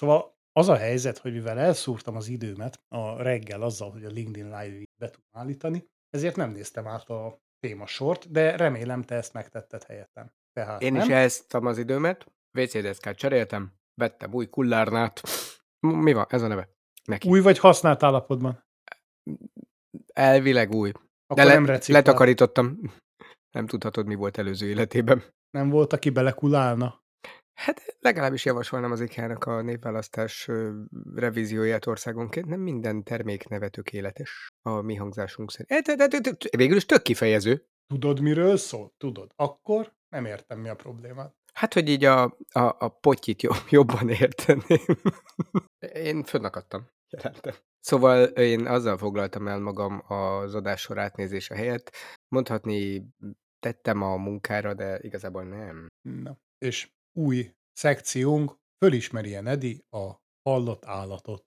Szóval az a helyzet, hogy mivel elszúrtam az időmet a reggel azzal, hogy a LinkedIn Live-ig be tudom állítani, ezért nem néztem át a témasort, de remélem te ezt megtetted helyettem. Tehát Én nem? is elsztam az időmet, WC deszkát cseréltem, vettem új kullárnát. Mi van? Ez a neve. Neki. Új vagy használt állapotban? Elvileg új. Akkor De nem le, reciklált. letakarítottam. Nem tudhatod, mi volt előző életében. Nem volt, aki belekulálna? Hát legalábbis javasolnám az IKEA-nak a névválasztás revízióját országonként. Nem minden termékneve tökéletes a mi hangzásunk szerint. Eh, de- de- de- de- Végül is tök kifejező. Tudod, miről szól? Tudod. Akkor nem értem, mi a problémát. Hát, hogy így a, a, a potyit jobb, jobban érteném. Én fönnakadtam, jelentem. Szóval én azzal foglaltam el magam az adássor átnézése helyett. Mondhatni tettem a munkára, de igazából nem. Na. És új szekciónk fölismeri Edi a hallott állatot.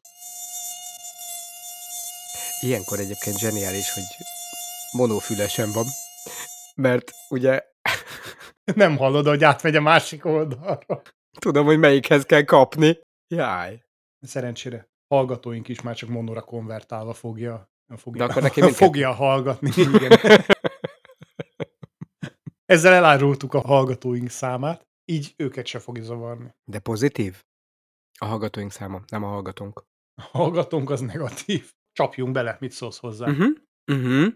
Ilyenkor egyébként zseniális, hogy monofülesen van. Mert ugye Nem hallod, hogy átmegy a másik oldalra. tudom, hogy melyikhez kell kapni. Jaj. Szerencsére hallgatóink is már csak monora konvertálva fogja, fogja, De akkor neki mindkettő. fogja hallgatni. Igen. Ezzel elárultuk a hallgatóink számát, így őket se fogja zavarni. De pozitív? A hallgatóink száma, nem a hallgatónk. A hallgatónk az negatív. Csapjunk bele, mit szólsz hozzá. Uh-huh. Uh-huh.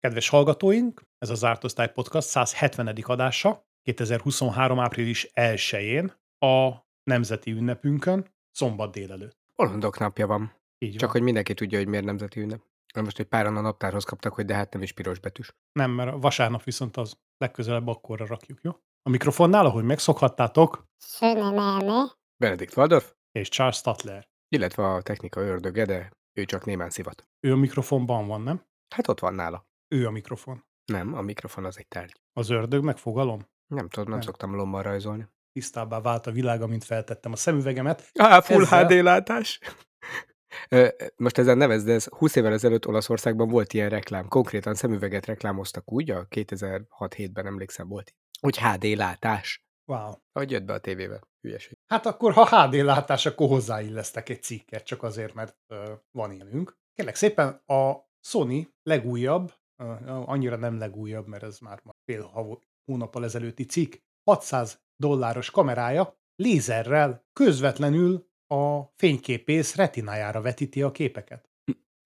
Kedves hallgatóink, ez az Zárt Osztály Podcast 170. adása, 2023. április 1-én, a nemzeti ünnepünkön, szombat délelőtt. Bolondok napja van. Így Csak van. hogy mindenki tudja, hogy miért nemzeti ünnep. Na most egy páran a naptárhoz kaptak, hogy de hát nem is piros betűs. Nem, mert a vasárnap viszont az legközelebb akkorra rakjuk, jó? A mikrofonnál, ahogy megszokhattátok, Schöne Name. Benedikt Waldorf, és Charles Statler. illetve a technika ördöge, de ő csak némán szivat. Ő a mikrofonban van, nem? Hát ott van nála. Ő a mikrofon. Nem, a mikrofon az egy tárgy. Az ördög meg fogalom. Nem tudom, nem, Nem. szoktam lommal rajzolni. Tisztábbá vált a világ, amint feltettem a szemüvegemet. Á, full Ezzel- HD látás. Most ezen nevezd, de ez 20 évvel ezelőtt Olaszországban volt ilyen reklám. Konkrétan szemüveget reklámoztak úgy, a 2006-7-ben emlékszem volt. Hogy HD látás. Wow. Ahogy jött be a tévébe. Hülyeség. Hát akkor, ha HD látás, akkor hozzáillesztek egy cikket, csak azért, mert uh, van ilyenünk. Kérlek szépen, a Sony legújabb, uh, annyira nem legújabb, mert ez már fél hónappal ezelőtti cikk, 600 dolláros kamerája lézerrel közvetlenül a fényképész retinájára vetíti a képeket.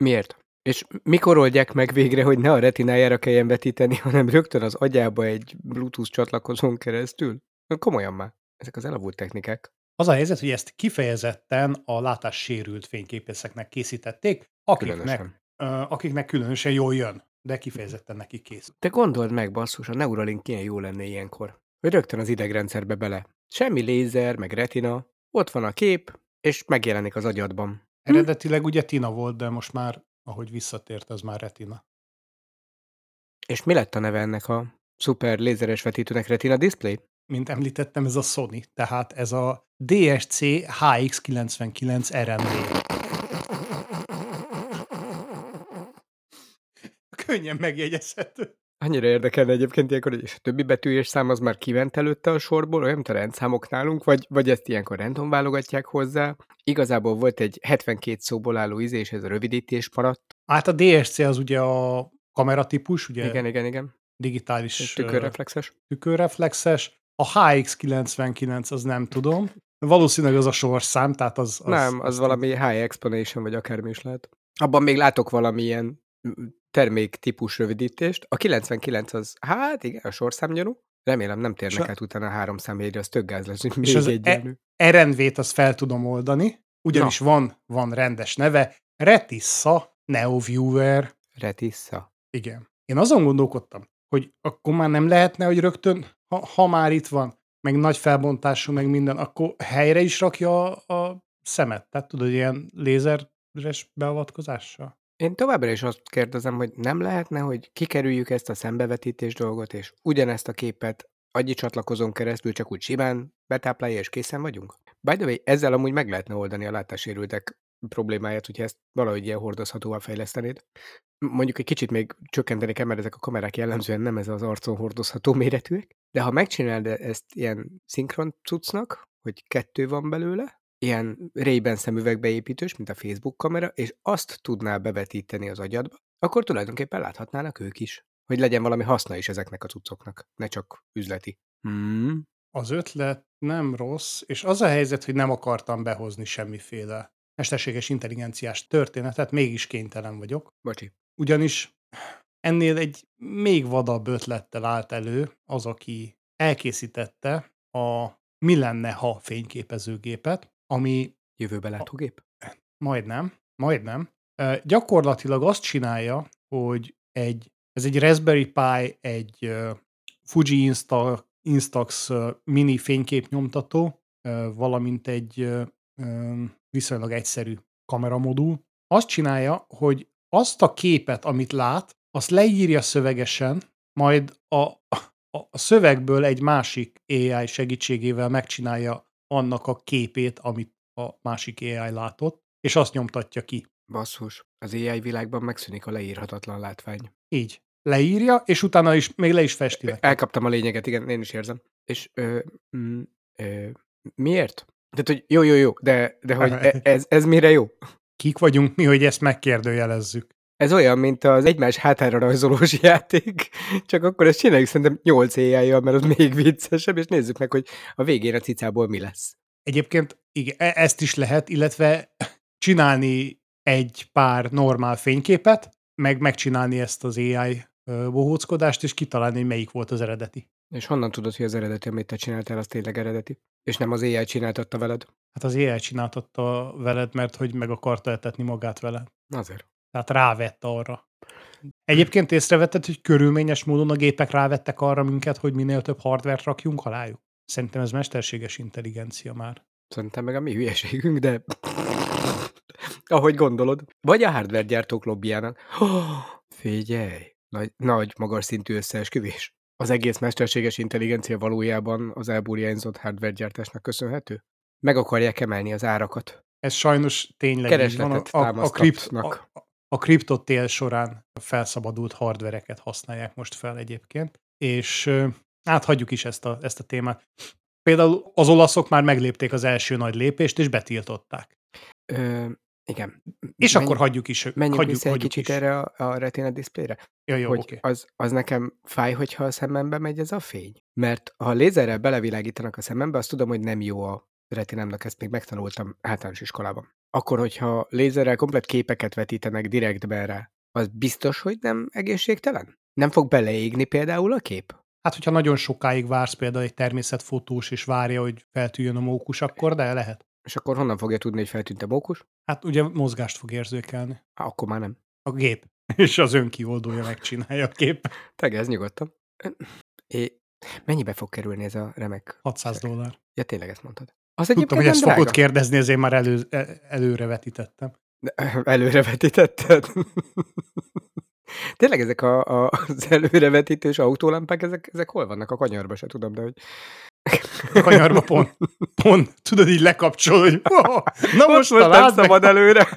Miért? És mikor oldják meg végre, hogy ne a retinájára kelljen vetíteni, hanem rögtön az agyába egy Bluetooth csatlakozón keresztül? Komolyan már. Ezek az elavult technikák. Az a helyzet, hogy ezt kifejezetten a látássérült fényképészeknek készítették, akiknek, Különösen. uh, akiknek különösen jól jön, de kifejezetten nekik készül. Te gondold meg, basszus, a Neuralink milyen jó lenne ilyenkor. Hogy rögtön az idegrendszerbe bele. Semmi lézer, meg retina. Ott van a kép, és megjelenik az agyadban. Eredetileg ugye Tina volt, de most már, ahogy visszatért, az már Retina. És mi lett a neve ennek a szuper lézeres vetítőnek retina display? Mint említettem, ez a Sony, tehát ez a DSC HX99 RNV. Könnyen megjegyezhető. Annyira érdekelne egyébként ilyenkor, hogy és a többi betű és szám az már kivent előtte a sorból, olyan, mint a rendszámok nálunk, vagy, vagy ezt ilyenkor random válogatják hozzá. Igazából volt egy 72 szóból álló íz, és ez a rövidítés maradt. Hát a DSC az ugye a kameratípus, ugye Igen, igen, igen. digitális tükörreflexes. tükörreflexes. A HX99 az nem tudom. Valószínűleg az a sorszám, tehát az... az Nem, az azt- valami high explanation, vagy akármi is lehet. Abban még látok valamilyen termék típus rövidítést. A 99 az, hát igen, a sorszámgyanú. Remélem nem térnek át utána a három számjegyre, az tök gáz lesz, hogy még az egy e- RNV-t azt fel tudom oldani, ugyanis van, van rendes neve, Retissa NeoViewer. Retissa. Igen. Én azon gondolkodtam, hogy akkor már nem lehetne, hogy rögtön, ha, ha már itt van, meg nagy felbontású, meg minden, akkor helyre is rakja a, a szemet. Tehát tudod, ilyen lézeres beavatkozással. Én továbbra is azt kérdezem, hogy nem lehetne, hogy kikerüljük ezt a szembevetítés dolgot, és ugyanezt a képet agyi csatlakozón keresztül csak úgy simán betáplálja, és készen vagyunk? By the way, ezzel amúgy meg lehetne oldani a látássérültek problémáját, hogyha ezt valahogy ilyen hordozhatóvá fejlesztenéd. mondjuk egy kicsit még csökkenteni kell, mert ezek a kamerák jellemzően nem ez az arcon hordozható méretűek, de ha megcsinálod ezt ilyen szinkron cuccnak, hogy kettő van belőle, ilyen Ray-Ban szemüvegbe építős, mint a Facebook kamera, és azt tudná bevetíteni az agyadba, akkor tulajdonképpen láthatnának ők is. Hogy legyen valami haszna is ezeknek a cuccoknak, ne csak üzleti. Hmm. Az ötlet nem rossz, és az a helyzet, hogy nem akartam behozni semmiféle mesterséges intelligenciás történetet, mégis kénytelen vagyok. Bocsi. Ugyanis ennél egy még vadabb ötlettel állt elő az, aki elkészítette a Mi lenne, ha fényképezőgépet, ami Jövőbe látó gép? majdnem, majdnem, Ö, gyakorlatilag azt csinálja, hogy egy, ez egy Raspberry Pi, egy Fuji Insta, Instax ö, mini fényképnyomtató, valamint egy viszonylag egyszerű kameramodul. Azt csinálja, hogy azt a képet, amit lát, azt leírja szövegesen, majd a, a, a szövegből egy másik AI segítségével megcsinálja annak a képét, amit a másik AI látott, és azt nyomtatja ki. Basszus. Az AI világban megszűnik a leírhatatlan látvány. Így. Leírja, és utána is még le is festi neked. Elkaptam a lényeget, igen, én is érzem. És ö, mm, ö, miért? Tehát, hogy jó, jó, jó, de, de hogy e- ez, ez mire jó? Kik vagyunk mi, hogy ezt megkérdőjelezzük? Ez olyan, mint az egymás hátára rajzolós játék, csak akkor ezt csináljuk szerintem 8 ai mert az még viccesebb, és nézzük meg, hogy a végén a cicából mi lesz. Egyébként igen, e- ezt is lehet, illetve csinálni egy pár normál fényképet, meg megcsinálni ezt az AI bohóckodást, és kitalálni, hogy melyik volt az eredeti. És honnan tudod, hogy az eredeti, amit te csináltál, az tényleg eredeti? És nem az AI csináltatta veled? Hát az AI csináltatta veled, mert hogy meg akarta etetni magát vele. Azért. Tehát rávett arra. Egyébként észrevetted, hogy körülményes módon a gépek rávettek arra minket, hogy minél több hardvert rakjunk alájuk? Szerintem ez mesterséges intelligencia már. Szerintem meg a mi hülyeségünk, de ahogy gondolod. Vagy a hardware gyártók lobbyának. Figyelj! Nagy, nagy magas szintű összeesküvés. Az egész mesterséges intelligencia valójában az elburjánzott hardware gyártásnak köszönhető? Meg akarják emelni az árakat. Ez sajnos tényleg így van. A, a, a, kript, a, a kriptotél során felszabadult hardvereket használják most fel egyébként, és ö, áthagyjuk is ezt a, ezt a témát. Például az olaszok már meglépték az első nagy lépést, és betiltották. Ö, igen. És Menj- akkor hagyjuk is. Menjünk hagyjuk, vissza egy hagyjuk kicsit is. erre a, a retina diszplére. Ja, jó, hogy oké. az, az nekem fáj, hogyha a szemembe megy ez a fény. Mert ha lézerrel belevilágítanak a szemembe, azt tudom, hogy nem jó a retinámnak, ezt még megtanultam általános iskolában. Akkor, hogyha lézerrel komplet képeket vetítenek direktbe rá, az biztos, hogy nem egészségtelen? Nem fog beleégni például a kép? Hát, hogyha nagyon sokáig vársz például egy természetfotós, és várja, hogy feltűjjön a mókus, akkor de lehet. És akkor honnan fogja tudni, hogy feltűnt a mókus? Hát ugye mozgást fog érzékelni. Há, akkor már nem. A gép. És az önkioldója megcsinálja a kép. Tegez nyugodtan. É, mennyibe fog kerülni ez a remek? 600 dollár. Ja, tényleg ezt mondtad. Az Tudtam, hogy ezt drága. fogod kérdezni, ezért már elő, e- előre vetítettem. De, előrevetítetted? Tényleg ezek a, a, az előrevetítős autólámpák, ezek, ezek hol vannak? A kanyarba se tudom, de hogy... A kanyarba pont, pont, tudod, így lekapcsol, hogy oh, na most, most nem meg, szabad előre.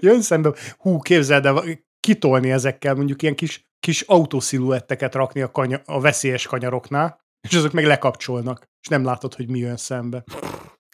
jön szembe, hú, képzeld el, kitolni ezekkel mondjuk ilyen kis, kis autósziluetteket rakni a, kanya, a veszélyes kanyaroknál, és azok meg lekapcsolnak, és nem látod, hogy mi jön szembe.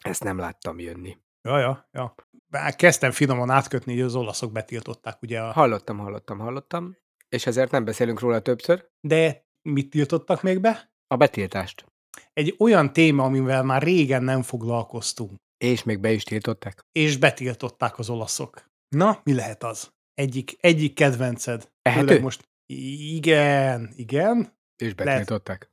Ezt nem láttam jönni. Ja, ja, ja. Bár kezdtem finoman átkötni, hogy az olaszok betiltották, ugye, a, Hallottam, hallottam, hallottam. És ezért nem beszélünk róla többször. de mit tiltottak még be? A betiltást. Egy olyan téma, amivel már régen nem foglalkoztunk, És még be is tiltották. és betiltották az olaszok. Na, mi lehet az? Egyik, egyik kedvenced. Ehető? Főleg most igen, igen. És betiltották.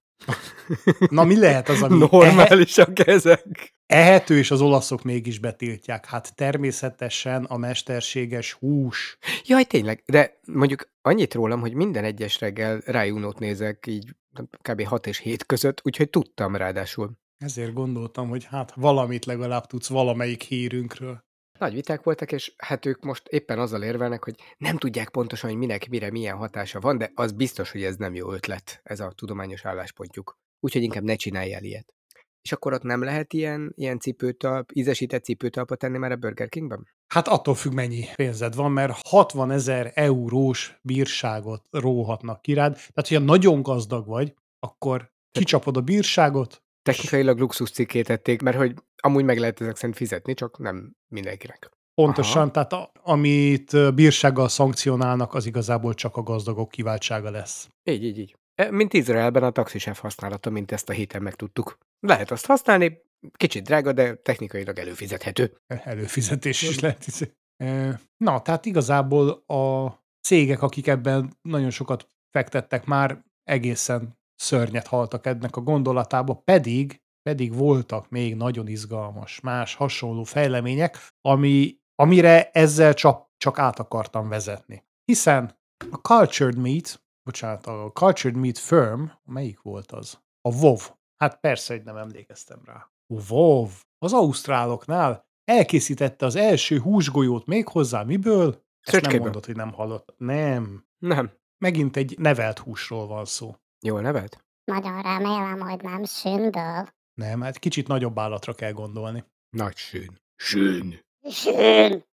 Na, mi lehet az, ami ehe, Normálisak ezek. ehető, és az olaszok mégis betiltják? Hát természetesen a mesterséges hús. Jaj, tényleg, de mondjuk annyit rólam, hogy minden egyes reggel rájúnót nézek így kb. 6 és 7 között, úgyhogy tudtam ráadásul. Ezért gondoltam, hogy hát valamit legalább tudsz valamelyik hírünkről. Nagy viták voltak, és hát ők most éppen azzal érvelnek, hogy nem tudják pontosan, hogy minek, mire, milyen hatása van, de az biztos, hogy ez nem jó ötlet, ez a tudományos álláspontjuk. Úgyhogy inkább ne csinálj el ilyet. És akkor ott nem lehet ilyen, ilyen cipőtalp, ízesített cipőtalpot tenni már a Burger Kingben? Hát attól függ, mennyi pénzed van, mert 60 ezer eurós bírságot róhatnak ki rád. Tehát, hogyha nagyon gazdag vagy, akkor kicsapod a bírságot. Technikailag luxus cikkét tették, mert hogy amúgy meg lehet ezek szerint fizetni, csak nem mindenkinek. Pontosan, Aha. tehát a, amit bírsággal szankcionálnak, az igazából csak a gazdagok kiváltsága lesz. Így, így, így. E, mint Izraelben a taxisef használata, mint ezt a héten megtudtuk. Lehet azt használni, kicsit drága, de technikailag előfizethető. Előfizetés is lehet. E, na, tehát igazából a cégek, akik ebben nagyon sokat fektettek már, egészen szörnyet haltak ennek a gondolatába, pedig, pedig voltak még nagyon izgalmas, más hasonló fejlemények, ami, amire ezzel csak, csak át akartam vezetni. Hiszen a Cultured Meat, bocsánat, a Cultured Meat Firm, melyik volt az? A WoW. Hát persze, hogy nem emlékeztem rá. A WoW. Az ausztráloknál elkészítette az első húsgolyót még hozzá miből? Ezt nem mondod, hogy nem hallott. Nem. Nem. Megint egy nevelt húsról van szó. Jól nevelt? Nagyon remélem, hogy nem sűnből. Nem, hát kicsit nagyobb állatra kell gondolni. Nagy sűn. Sűn. Sűn.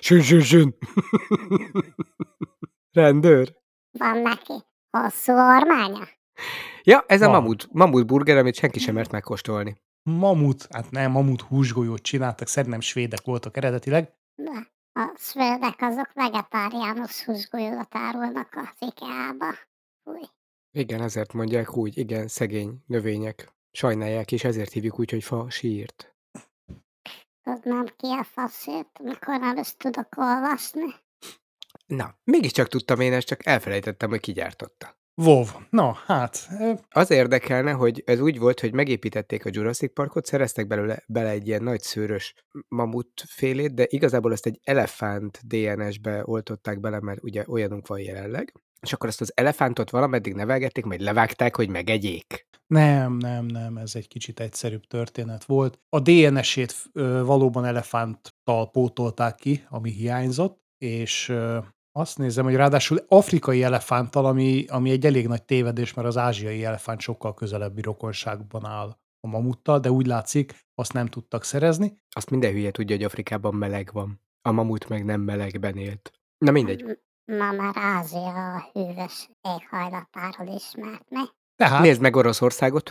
Sűn, sűn, sűn. Rendőr. Van neki hosszú ormánya? Ja, ez Van. a mamut, mamut burger, amit senki sem mert megkóstolni. Mamut, hát nem, mamut húsgolyót csináltak, szerintem svédek voltak eredetileg. De a svédek azok vegetáriánus húsgolyót árulnak az IKEA-ba. Fúj. Igen, ezért mondják úgy, igen, szegény növények. Sajnálják, és ezért hívjuk úgy, hogy fa sírt. Tudnám ki a faszért, amikor először tudok olvasni. Na, mégiscsak tudtam én ezt, csak elfelejtettem, hogy ki gyártotta. WoW. Na, hát. Az érdekelne, hogy ez úgy volt, hogy megépítették a Jurassic Parkot, szereztek belőle bele egy ilyen nagy szőrös mamut félét, de igazából ezt egy elefánt DNS-be oltották bele, mert ugye olyanunk van jelenleg. És akkor ezt az elefántot valameddig nevelgették, majd levágták, hogy megegyék. Nem, nem, nem, ez egy kicsit egyszerűbb történet volt. A DNS-ét valóban elefánttal pótolták ki, ami hiányzott, és azt nézem, hogy ráadásul afrikai elefánttal, ami, ami egy elég nagy tévedés, mert az ázsiai elefánt sokkal közelebbi rokonságban áll a mamuttal, de úgy látszik, azt nem tudtak szerezni. Azt minden hülye tudja, hogy Afrikában meleg van. A mamut meg nem melegben élt. Na mindegy. Ma már Ázsia a hűvös éghajlatáról ismert mi? Tehát... Nézd meg Oroszországot.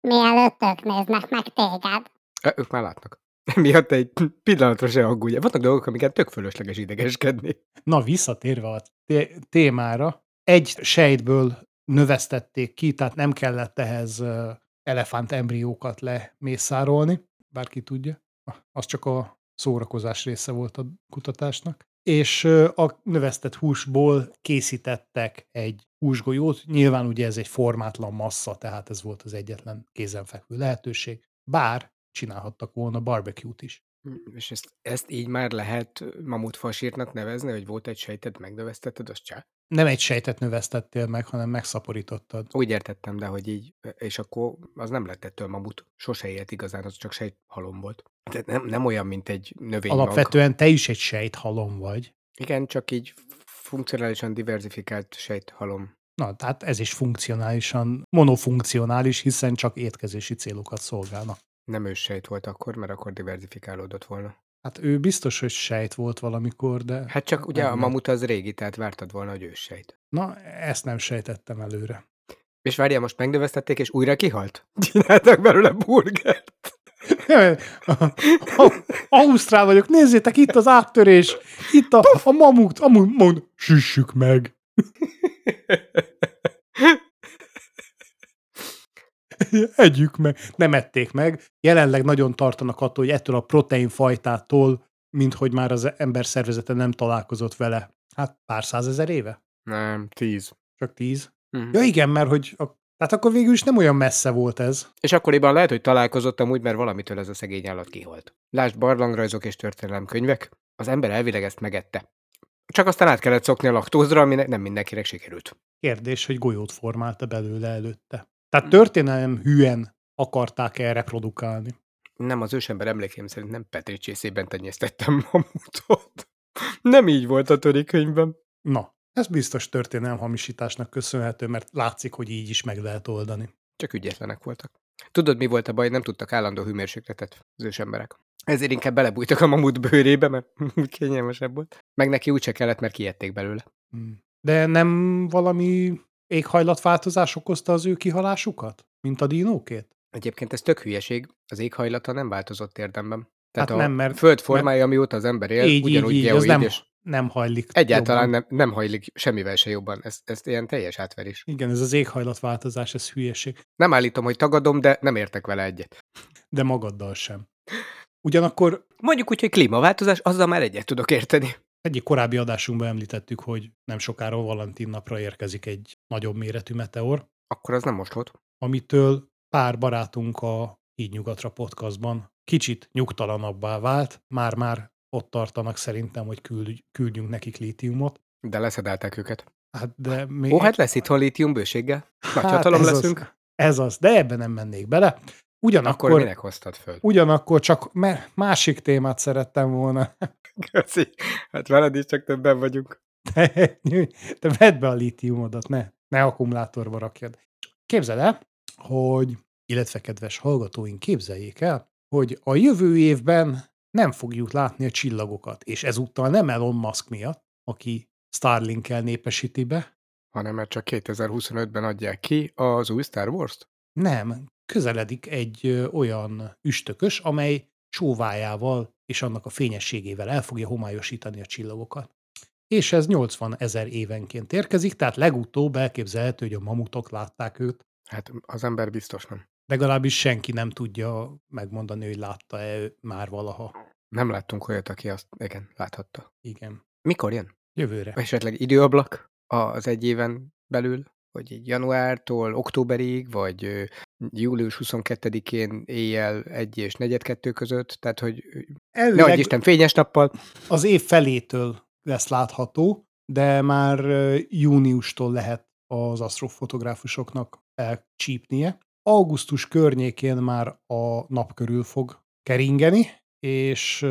Mielőtt ők néznek meg téged. Ö, ők már látnak. Miatt egy pillanatra se aggódja. Vannak dolgok, amiket tök fölösleges idegeskedni. Na, visszatérve a témára, egy sejtből növesztették ki, tehát nem kellett ehhez elefánt embriókat lemészárolni, bárki tudja. Az csak a szórakozás része volt a kutatásnak. És a növesztett húsból készítettek egy húsgolyót. Nyilván ugye ez egy formátlan massza, tehát ez volt az egyetlen kézenfekvő lehetőség. Bár csinálhattak volna barbecue-t is. Hm, és ezt, ezt így már lehet mamutfasírtnak nevezni, hogy volt egy sejtet, megnövesztetted, az csá? Nem egy sejtet növesztettél meg, hanem megszaporítottad. Úgy értettem, de hogy így, és akkor az nem lett ettől mamut. Sose élt igazán, az csak sejt halom volt. Tehát nem, nem olyan, mint egy növény. Alapvetően te is egy sejt halom vagy. Igen, csak így funkcionálisan diversifikált sejt halom. Na, tehát ez is funkcionálisan, monofunkcionális, hiszen csak étkezési célokat szolgálnak. Nem ő sejt volt akkor, mert akkor diversifikálódott volna. Hát ő biztos, hogy sejt volt valamikor, de... Hát csak ugye a mamut az régi, tehát vártad volna, hogy ő sejt. Na, ezt nem sejtettem előre. És várjál, most megnövesztették, és újra kihalt? Csináltak belőle burgert. Ausztrál vagyok, nézzétek, itt az áttörés, itt a, a mamut, amúgy mond, süssük meg. Együk meg. Nem ették meg. Jelenleg nagyon tartanak attól, hogy ettől a proteinfajtától, mint hogy már az ember szervezete nem találkozott vele. Hát pár százezer éve? Nem, tíz. Csak tíz? Uh-huh. Ja igen, mert hogy a tehát akkor végül is nem olyan messze volt ez. És akkoriban lehet, hogy találkozottam úgy, mert valamitől ez a szegény állat kiholt. Lásd barlangrajzok és történelemkönyvek. Az ember elvileg ezt megette. Csak aztán át kellett szokni a laktózra, ami nem mindenkinek sikerült. Kérdés, hogy golyót formálta belőle előtte. Tehát történelem hűen akarták el reprodukálni. Nem, az ősember emlékeim szerint nem Petri csészében tenyésztettem mamutot. Nem így volt a törikönyvben. Na, ez biztos történelem hamisításnak köszönhető, mert látszik, hogy így is meg lehet oldani. Csak ügyetlenek voltak. Tudod, mi volt a baj? Nem tudtak állandó hőmérsékletet az ősemberek. Ezért inkább belebújtak a mamut bőrébe, mert kényelmesebb volt. Meg neki úgyse kellett, mert kiették belőle. Hmm. De nem valami éghajlatváltozás okozta az ő kihalásukat, mint a dinókét? Egyébként ez tök hülyeség, az éghajlata nem változott érdemben. Tehát Hát a nem, mert- föld formája, amióta az ember él, Így, így, ugyanúgy így, az geoid, nem, és nem hajlik. egyáltalán jobban. nem, nem hajlik semmivel se jobban. Ez, ez ilyen teljes átverés. Igen, ez az éghajlatváltozás, ez hülyeség. Nem állítom, hogy tagadom, de nem értek vele egyet. De magaddal sem. Ugyanakkor Mondjuk úgy, hogy klímaváltozás, azzal már egyet tudok érteni. egyik korábbi adásunkban említettük, hogy nem sokára Valentin napra érkezik egy nagyobb méretű meteor, Akkor az nem most volt. amitől pár barátunk a Így Nyugatra podcastban kicsit nyugtalanabbá vált, már-már ott tartanak szerintem, hogy küld, küldjünk nekik lítiumot. De leszedálták őket. Hát de még... Ó, hát lesz itt lítium bőséggel. Nagy Hát hatalom leszünk. Az, ez az, de ebben nem mennék bele. Ugyanakkor, Akkor minek hoztad föl? ugyanakkor csak me- másik témát szerettem volna. Köszi. Hát veled is csak többen vagyunk. Te, te vedd be a lítiumodat, ne, ne akkumulátorba rakjad. Képzeld el, hogy, illetve kedves hallgatóink, képzeljék el, hogy a jövő évben nem fogjuk látni a csillagokat, és ezúttal nem Elon Musk miatt, aki Starlink-kel népesíti be, Hanem mert csak 2025-ben adják ki az új Star Wars-t. Nem, közeledik egy olyan üstökös, amely csóvájával és annak a fényességével el fogja homályosítani a csillagokat. És ez 80 ezer évenként érkezik, tehát legutóbb elképzelhető, hogy a mamutok látták őt. Hát az ember biztos nem. Legalábbis senki nem tudja megmondani, hogy látta-e már valaha. Nem láttunk olyat, aki azt, igen, láthatta. Igen. Mikor jön? Jövőre. Esetleg időablak az egy éven belül? Vagy így januártól októberig, vagy július 22-én éjjel 1 és 4 között, tehát hogy ne Elvileg adj Isten fényes nappal. az év felétől lesz látható, de már júniustól lehet az asztrofotográfusoknak elcsípnie. Augusztus környékén már a nap körül fog keringeni, és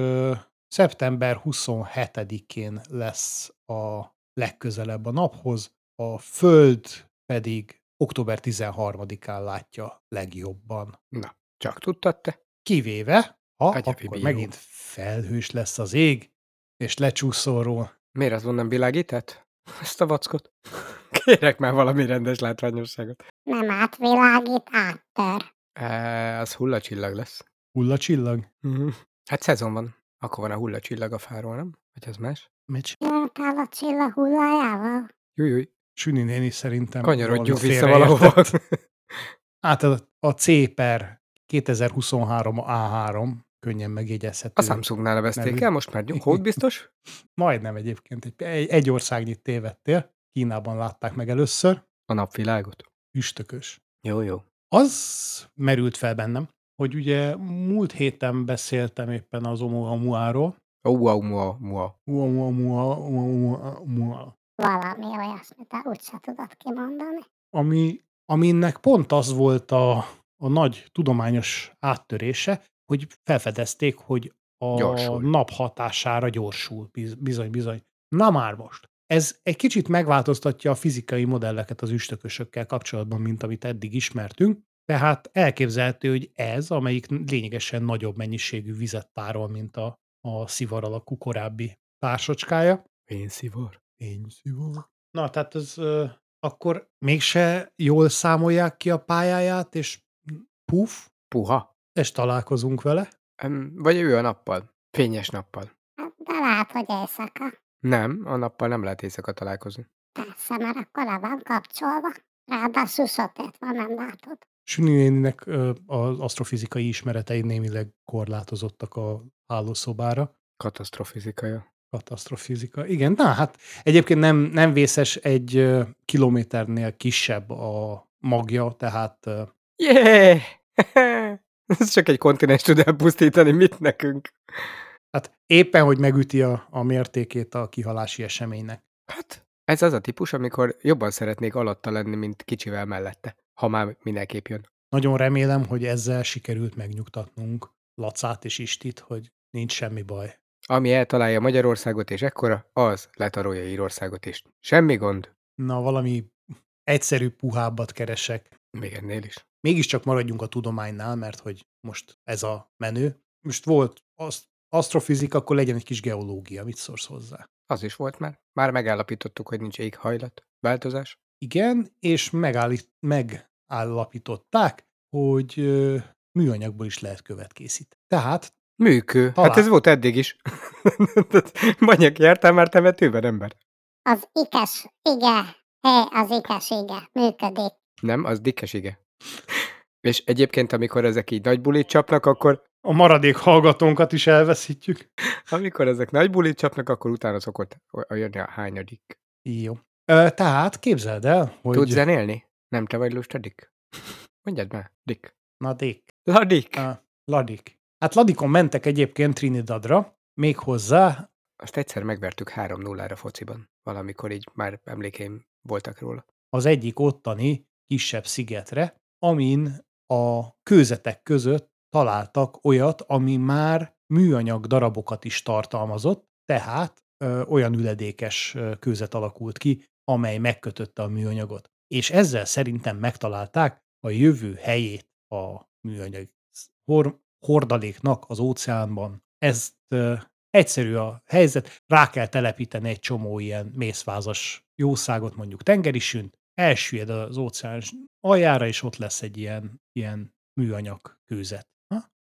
szeptember 27-én lesz a legközelebb a naphoz, a Föld pedig október 13-án látja legjobban. Na, csak tudtad te? Kivéve, ha akkor megint felhős lesz az ég, és lecsúszol róla. Miért azon nem világített? Ezt a vackot. Kérek már valami rendes látványosságot. Nem átvilágít, áttör. E, az hullacsillag lesz. Hullacsillag? Mhm. Hát szezon van. Akkor van a hullacsillag a fáról, nem? Vagy az más? Mit Jöttál a csillag hullájával? Júj, Süni néni szerintem kanyarodjunk vissza valahova. félreértett. Hát a, a C per 2023 A3 könnyen megjegyezhető. A Samsungnál nevezték nevű. el, most már hód biztos? Majdnem egyébként. Egy, egy, egy országnyit tévedtél. Kínában látták meg először. A napvilágot. Üstökös. Jó, jó. Az merült fel bennem, hogy ugye múlt héten beszéltem éppen az Oumuamua-ról. Oumuamua, Oumuamua, Valami olyasmit, de úgyse tudod kimondani. ami, aminek pont az volt a, a nagy tudományos áttörése, hogy felfedezték, hogy a Gyorsul. nap hatására gyorsul. Biz- Bizony, bizony. Na már most. Ez egy kicsit megváltoztatja a fizikai modelleket az üstökösökkel kapcsolatban, mint amit eddig ismertünk. Tehát elképzelhető, hogy ez, amelyik lényegesen nagyobb mennyiségű vizet tárol, mint a, a szivar alakú korábbi társacskája, Pénzszivor. Fényszivar. Na, tehát ez ö, akkor mégse jól számolják ki a pályáját, és puf, Puha. és találkozunk vele. Vagy ő a nappal. Fényes nappal. Hát, De lehet, hogy éjszaka. Nem, a nappal nem lehet éjszaka találkozni. Persze, mert akkor le van kapcsolva. Ráadásul sötét van, nem látod. Süni néninek ö, az asztrofizikai ismeretei némileg korlátozottak a hálószobára. Katasztrofizikaja. Katasztrofizika. Igen, na hát egyébként nem, nem vészes egy ö, kilométernél kisebb a magja, tehát ö, Yeah! Ez csak egy kontinens tud elpusztítani, mit nekünk? Hát éppen, hogy megüti a, a mértékét a kihalási eseménynek. Hát, ez az a típus, amikor jobban szeretnék alatta lenni, mint kicsivel mellette. Ha már mindenképp jön. Nagyon remélem, hogy ezzel sikerült megnyugtatnunk Lacát és Istit, hogy nincs semmi baj. Ami eltalálja Magyarországot és ekkora, az letarolja Írországot is. Semmi gond. Na, valami egyszerű, puhábbat keresek. Még ennél is. mégiscsak maradjunk a tudománynál, mert hogy most ez a menő. Most volt az asztrofizika, akkor legyen egy kis geológia. Mit szólsz hozzá? Az is volt már. Már megállapítottuk, hogy nincs éghajlat, változás. Igen, és megállít, megállapították, hogy ö, műanyagból is lehet követ készíteni. Tehát Műkő. Talán. Hát ez volt eddig is. Banyak jártál már temetőben, ember? Az ikes, igen, hé, az ikes, igen, működik. Nem, az dikkes ige. És egyébként, amikor ezek így nagy bulit csapnak, akkor a maradék hallgatónkat is elveszítjük. amikor ezek nagy bulit csapnak, akkor utána szokott jönni a hányadik. Jó. Ö, tehát képzeld el, hogy... Tudsz zenélni? Nem te vagy lustadik? Mondjad már, Dick. Na, Dick. Ladik! Uh, Ladik. Hát Ladikon mentek egyébként Trinidadra, még hozzá Azt egyszer megvertük 3-0-ra fociban. Valamikor így már emlékeim voltak róla. az egyik ottani kisebb szigetre, amin a kőzetek között találtak olyat, ami már műanyag darabokat is tartalmazott, tehát ö, olyan üledékes kőzet alakult ki, amely megkötötte a műanyagot. És ezzel szerintem megtalálták a jövő helyét a műanyag hor- hordaléknak az óceánban. Ezt ö, egyszerű a helyzet, rá kell telepíteni egy csomó ilyen mészvázas jószágot, mondjuk tengerisünt, elsüllyed az óceán aljára, és ott lesz egy ilyen, ilyen műanyag kőzet.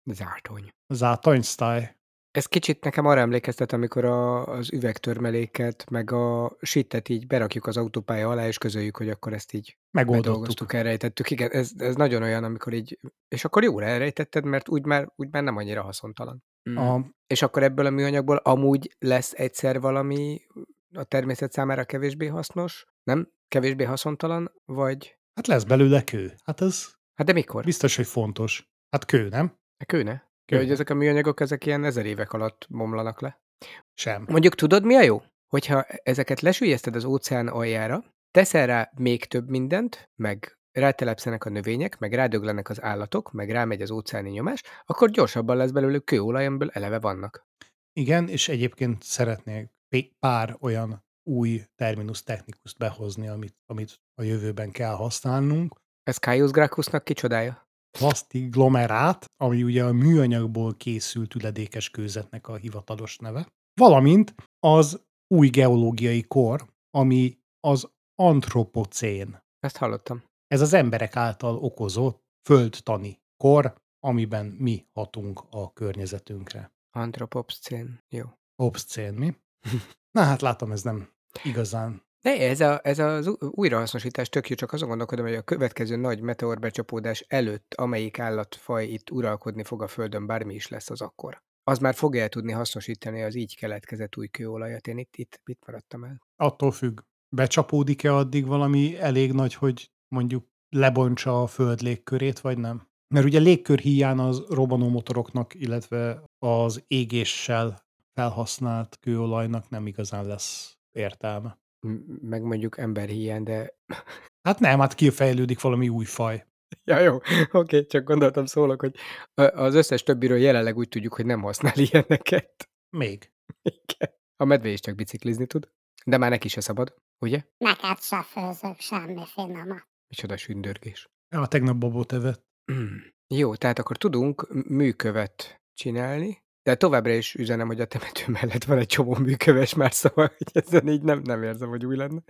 Ha? Zártony. Zátonysztály. Ez kicsit nekem arra emlékeztet, amikor a, az üvegtörmeléket, meg a sittet így berakjuk az autópálya alá, és közöljük, hogy akkor ezt így Megoldottuk. elrejtettük. Igen, ez, ez nagyon olyan, amikor így, és akkor jól elrejtetted, mert úgy már, úgy már nem annyira haszontalan. Mm. A, És akkor ebből a műanyagból amúgy lesz egyszer valami a természet számára kevésbé hasznos, nem? Kevésbé haszontalan, vagy... hát lesz belőle kő. Hát ez Hát de mikor? biztos, hogy fontos. Hát kő, nem? Kőne? Kő. Hogy ezek a műanyagok, ezek ilyen ezer évek alatt bomlanak le. Sem. Mondjuk tudod, mi a jó? Hogyha ezeket lesülyezted az óceán aljára, teszel rá még több mindent, meg rátelepszenek a növények, meg rádöglenek az állatok, meg rámegy az óceáni nyomás, akkor gyorsabban lesz belőlük kőolaj, amiből eleve vannak. Igen, és egyébként szeretnék pár olyan új terminus technikust behozni, amit, amit a jövőben kell használnunk. Ez Caius Gracchusnak kicsodája? Plastiglomerát, ami ugye a műanyagból készült üledékes kőzetnek a hivatalos neve, valamint az új geológiai kor, ami az antropocén. Ezt hallottam. Ez az emberek által okozott földtani kor, amiben mi hatunk a környezetünkre. Antropopszcén. Jó. Obszcén, mi? Na hát látom, ez nem igazán. De ez, a, ez az újrahasznosítás tök jó, csak azon gondolkodom, hogy a következő nagy meteorbecsapódás előtt, amelyik állatfaj itt uralkodni fog a Földön, bármi is lesz az akkor. Az már fogja el tudni hasznosítani az így keletkezett új kőolajat. Én itt, itt mit maradtam el? Attól függ, becsapódik-e addig valami elég nagy, hogy mondjuk lebontsa a föld légkörét, vagy nem? Mert ugye légkör hiány az robbanó motoroknak, illetve az égéssel felhasznált kőolajnak nem igazán lesz értelme. Meg mondjuk emberhiány, de... Hát nem, hát kifejlődik valami új faj. Ja, jó, oké, csak gondoltam szólok, hogy a- az összes többiről jelenleg úgy tudjuk, hogy nem használ ilyeneket. Még. Igen. A medve is csak biciklizni tud, de már neki se szabad, ugye? Neked se főzök semmi finomat. Micsoda sündörgés. Ja, tegnap babot evett. Mm. Jó, tehát akkor tudunk műkövet csinálni, de továbbra is üzenem, hogy a temető mellett van egy csomó műköves már, szóval hogy ezen így nem, nem érzem, hogy új lenne.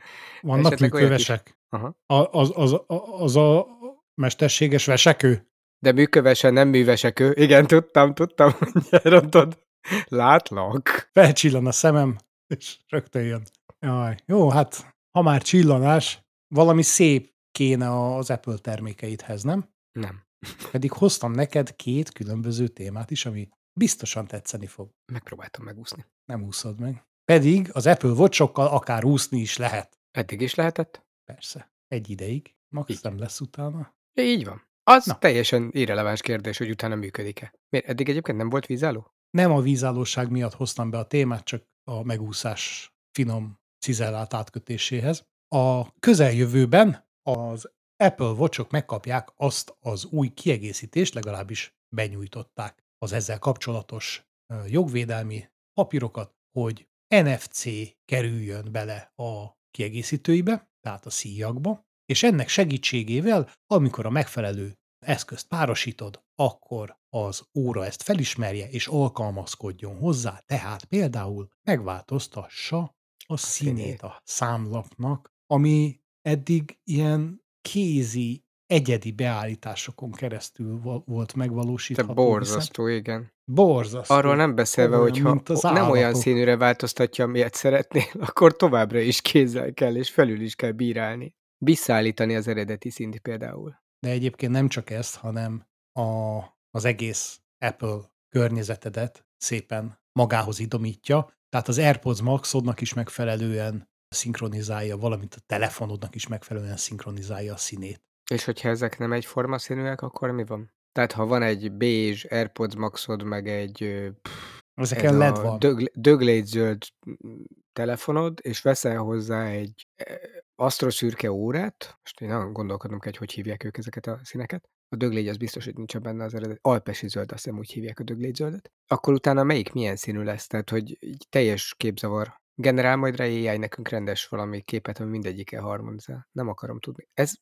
Vannak Esetleg műkövesek. Aha. A, az, az, az a mesterséges vesekő? De műkövesen nem művesekő. Igen, tudtam, tudtam, hogy elrontod. Látlak. Felcsillan a szemem, és rögtön jön. Jaj, jó, hát ha már csillanás, valami szép kéne az Apple termékeidhez, nem? Nem. Pedig hoztam neked két különböző témát is, ami biztosan tetszeni fog. Megpróbáltam megúszni. Nem úszod meg. Pedig az Apple Watch-okkal akár úszni is lehet. Eddig is lehetett? Persze. Egy ideig. Max Így. nem lesz utána. Így van. Az Na. Teljesen irreleváns kérdés, hogy utána működik-e. Miért? Eddig egyébként nem volt vízálló? Nem a vízállóság miatt hoztam be a témát, csak a megúszás finom, cizellált átkötéséhez. A közeljövőben az Apple Watch-ok megkapják azt az új kiegészítést, legalábbis benyújtották az ezzel kapcsolatos jogvédelmi papírokat, hogy NFC kerüljön bele a kiegészítőibe, tehát a szíjakba, és ennek segítségével, amikor a megfelelő eszközt párosítod, akkor az óra ezt felismerje és alkalmazkodjon hozzá, tehát például megváltoztassa a színét színét. a számlapnak, ami eddig ilyen kézi, egyedi beállításokon keresztül vo- volt Te megvalósítható. hiszen borzasztó, igen. Borzasztó. Arról nem beszélve, Olyan, hogyha mint az nem olyan állatok. színűre változtatja, amilyet szeretnél, akkor továbbra is kézzel kell, és felül is kell bírálni. Visszaállítani az eredeti szint például. De egyébként nem csak ezt, hanem a, az egész Apple környezetedet szépen magához idomítja. Tehát az AirPods Maxodnak is megfelelően szinkronizálja, valamint a telefonodnak is megfelelően szinkronizálja a színét. És hogyha ezek nem egyforma színűek, akkor mi van? Tehát ha van egy beige AirPods Maxod, meg egy pff, Ezeken ez LED van. dög, döglét zöld mm, telefonod, és veszel hozzá egy eh, asztroszürke órát, most én nagyon gondolkodnom kell, hogy hogy hívják ők ezeket a színeket, a döglégy az biztos, hogy nincs benne az eredet, alpesi zöld, azt hiszem úgy hívják a döglégy zöldet, akkor utána melyik milyen színű lesz, tehát hogy így teljes képzavar. Generál majd rá AI nekünk rendes valami képet, ami mindegyikkel harmonizál. Nem akarom tudni. Ez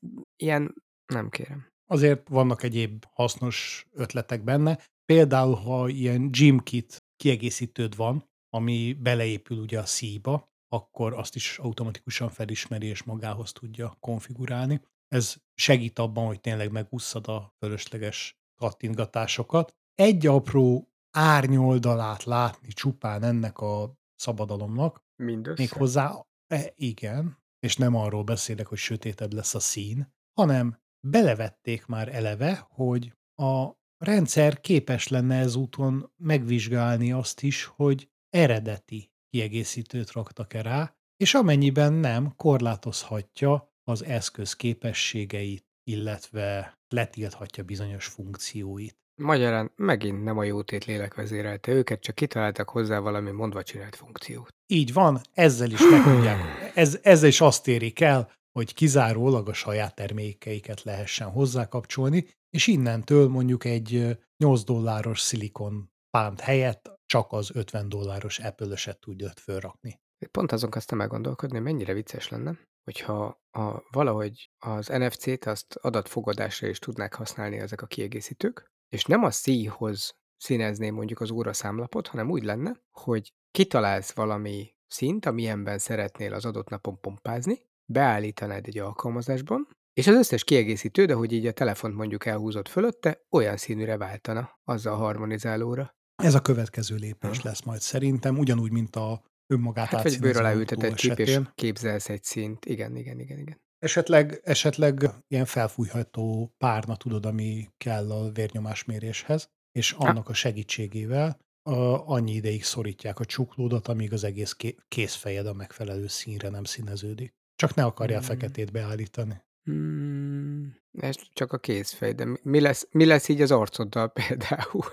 ilyen, nem kérem. Azért vannak egyéb hasznos ötletek benne. Például, ha ilyen gym kit kiegészítőd van, ami beleépül ugye a szíba, akkor azt is automatikusan felismeri és magához tudja konfigurálni. Ez segít abban, hogy tényleg megúszszad a fölösleges kattintgatásokat. Egy apró árnyoldalát látni csupán ennek a szabadalomnak, Mindössze? Méghozzá, e, igen, és nem arról beszélek, hogy sötétebb lesz a szín, hanem belevették már eleve, hogy a rendszer képes lenne ezúton megvizsgálni azt is, hogy eredeti kiegészítőt raktak-e rá, és amennyiben nem, korlátozhatja az eszköz képességeit, illetve letilthatja bizonyos funkcióit. Magyarán megint nem a jótét lélek vezérelte őket, csak kitaláltak hozzá valami mondva csinált funkciót. Így van, ezzel is meg tudják, ez, ezzel is azt érik el, hogy kizárólag a saját termékeiket lehessen hozzákapcsolni, és innentől mondjuk egy ö, 8 dolláros Silicon Palm helyett csak az 50 dolláros Apple-öset tudjad fölrakni. Pont azon kezdtem elgondolkodni, hogy mennyire vicces lenne, hogyha a, valahogy az NFC-t azt adatfogadásra is tudnák használni ezek a kiegészítők, és nem a szíjhoz színezné mondjuk az óra számlapot, hanem úgy lenne, hogy kitalálsz valami szint, amilyenben szeretnél az adott napon pompázni, beállítanád egy alkalmazásban, és az összes kiegészítő, de hogy így a telefont mondjuk elhúzott fölötte, olyan színűre váltana azzal harmonizálóra. Ez a következő lépés Aha. lesz majd szerintem, ugyanúgy, mint a önmagát Hát vagy bőr alá ültetett csíp, és képzelsz egy színt. Igen, igen, igen, igen. Esetleg, esetleg ilyen felfújható párna, tudod, ami kell a vérnyomásméréshez, és annak a segítségével a, annyi ideig szorítják a csuklódat, amíg az egész ké- kézfejed a megfelelő színre nem színeződik. Csak ne akarjál Mm. feketét beállítani. Hmm, ez csak a kézfej, de mi- lesz, mi lesz így az arcoddal például?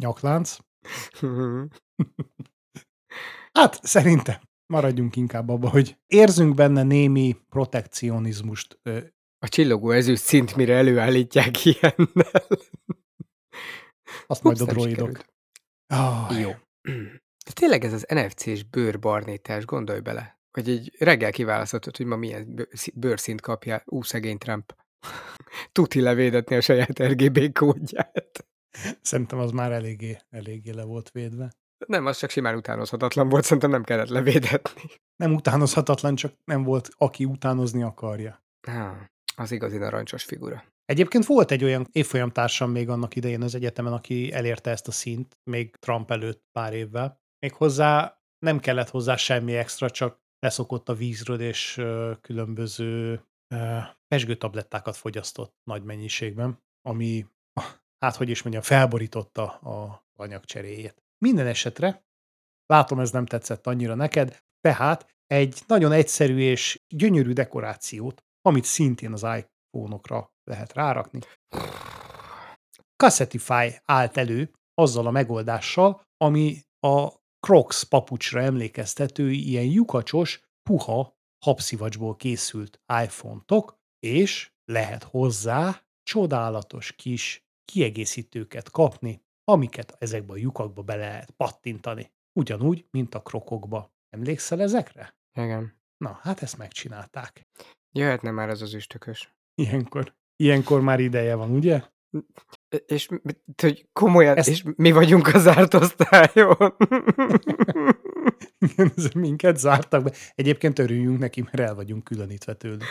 Nyaklánc? Hát szerintem maradjunk inkább abba, hogy érzünk benne némi protekcionizmust. A csillogó ezüst szint, mire előállítják ilyennel. Azt majd a Ups, droidok. Oh, Jó. De tényleg ez az NFC-s bőrbarnítás, gondolj bele. Hogy egy reggel kiválaszthatod, hogy ma milyen bőrszint kapja. Ú, szegény Trump. Tuti levédetni a saját RGB kódját. Szerintem az már eléggé, eléggé le volt védve. Nem, az csak simán utánozhatatlan volt, szerintem nem kellett levédetni. Nem utánozhatatlan, csak nem volt, aki utánozni akarja. Ah, az igazi narancsos figura. Egyébként volt egy olyan évfolyamtársam még annak idején az egyetemen, aki elérte ezt a szint, még Trump előtt pár évvel. Még hozzá nem kellett hozzá semmi extra, csak leszokott a vízről, és különböző pesgőtablettákat fogyasztott nagy mennyiségben, ami, hát hogy is mondjam, felborította a anyagcseréjét. Minden esetre, látom ez nem tetszett annyira neked, tehát egy nagyon egyszerű és gyönyörű dekorációt, amit szintén az iPhone-okra lehet rárakni. Cassetify állt elő azzal a megoldással, ami a Crocs papucsra emlékeztető ilyen lyukacsos, puha habszivacsból készült iPhone-tok, és lehet hozzá csodálatos kis kiegészítőket kapni, amiket ezekbe a lyukakba bele lehet pattintani. Ugyanúgy, mint a krokokba. Emlékszel ezekre? Igen. Na, hát ezt megcsinálták. Jöhetne már ez az üstökös. Ilyenkor, Ilyenkor már ideje van, ugye? És hogy komolyan, Ezt- és mi vagyunk a zárt osztályon. Igen, ez minket zártak be. Egyébként örüljünk neki, mert el vagyunk különítve tőle.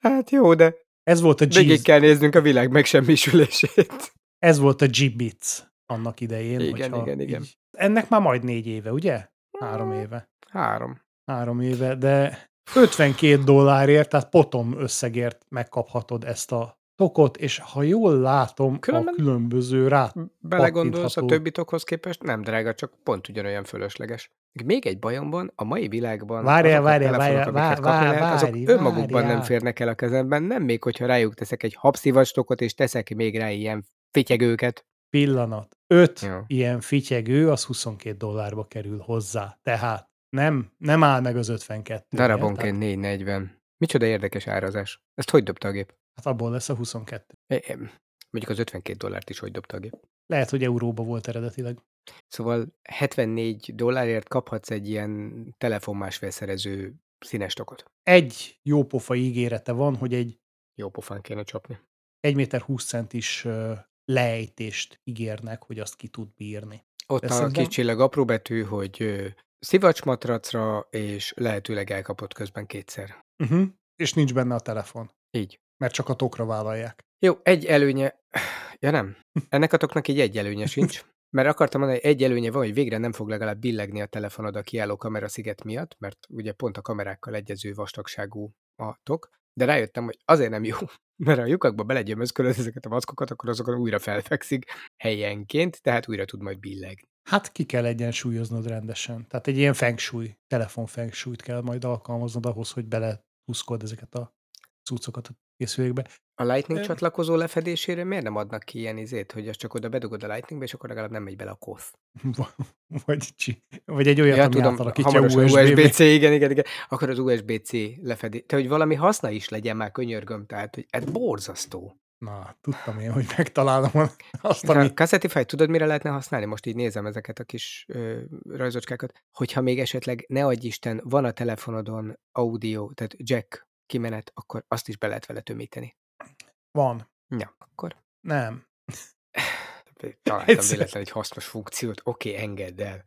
hát jó, de Ez volt a végig G, kell néznünk a világ megsemmisülését. ez volt a G-Bits annak idején. Igen, igen, igen. így- Ennek már majd négy éve, ugye? Három éve. Három. Három éve, de 52 dollárért, tehát potom összegért megkaphatod ezt a tokot, és ha jól látom, Különben- a különböző rá... Belegondolsz a többi tokhoz képest, nem drága, csak pont ugyanolyan fölösleges. Még egy bajom van, a mai világban Várjál, várjál, várjál, amiket vár- kapni lehet, azok várj, önmagukban nem várjál. férnek el a kezemben, nem még, hogyha rájuk teszek egy habszivastokot, és teszek még rá ilyen fityegőket. Pillanat. Öt Jó. ilyen fityegő, az 22 dollárba kerül hozzá. Tehát nem, nem áll meg az 52. Darabonként 440. Micsoda érdekes árazás. Ezt hogy dobta a gép? Hát abból lesz a 22. É, Mondjuk az 52 dollárt is hogy dobta a gép. Lehet, hogy euróba volt eredetileg. Szóval 74 dollárért kaphatsz egy ilyen telefonmásfélszerező színes tokot. Egy jópofa ígérete van, hogy egy Jó pofán kéne csapni. 1 méter 20 centis ö, lejtést ígérnek, hogy azt ki tud bírni. Ott De a szerintem- kis csillag apró betű, hogy szivacsmatracra, és lehetőleg elkapott közben kétszer. Uh-huh. És nincs benne a telefon, Így. Mert csak a tokra vállalják. Jó, egy előnye... Ja nem. Ennek a toknak így egy előnye sincs. Mert akartam mondani, hogy egy előnye van, hogy végre nem fog legalább billegni a telefonod a kiálló kamera sziget miatt, mert ugye pont a kamerákkal egyező vastagságú a tok, de rájöttem, hogy azért nem jó, mert ha a lyukakba belegyömözkölöd ezeket a mackokat, akkor azokon újra felfekszik helyenként, tehát újra tud majd billegni. Hát ki kell egyensúlyoznod rendesen. Tehát egy ilyen feng shui, telefon feng shui-t kell majd alkalmaznod ahhoz, hogy bele ezeket a cuccokat a készülékbe. A Lightning Ö- csatlakozó lefedésére miért nem adnak ki ilyen izét, hogy azt csak oda bedugod a Lightningbe, és akkor legalább nem megy bele a kosz? vagy, csi- vagy egy olyat, Ja, ami tudom, átalakítja USB-be. USB-C, igen, igen, igen. Akkor az USB-C lefedi. Te, hogy valami haszna is legyen már könyörgöm, tehát, hogy ez borzasztó. Na, tudtam én, hogy megtalálom azt, A ami... Cassetify tudod, mire lehetne használni? Most így nézem ezeket a kis ö, rajzocskákat. Hogyha még esetleg, ne adj Isten, van a telefonodon audio, tehát jack kimenet, akkor azt is be lehet vele tömíteni. Van. Ja, akkor Nem. találtam Egyszer. véletlen egy hasznos funkciót. Oké, okay, engedd el.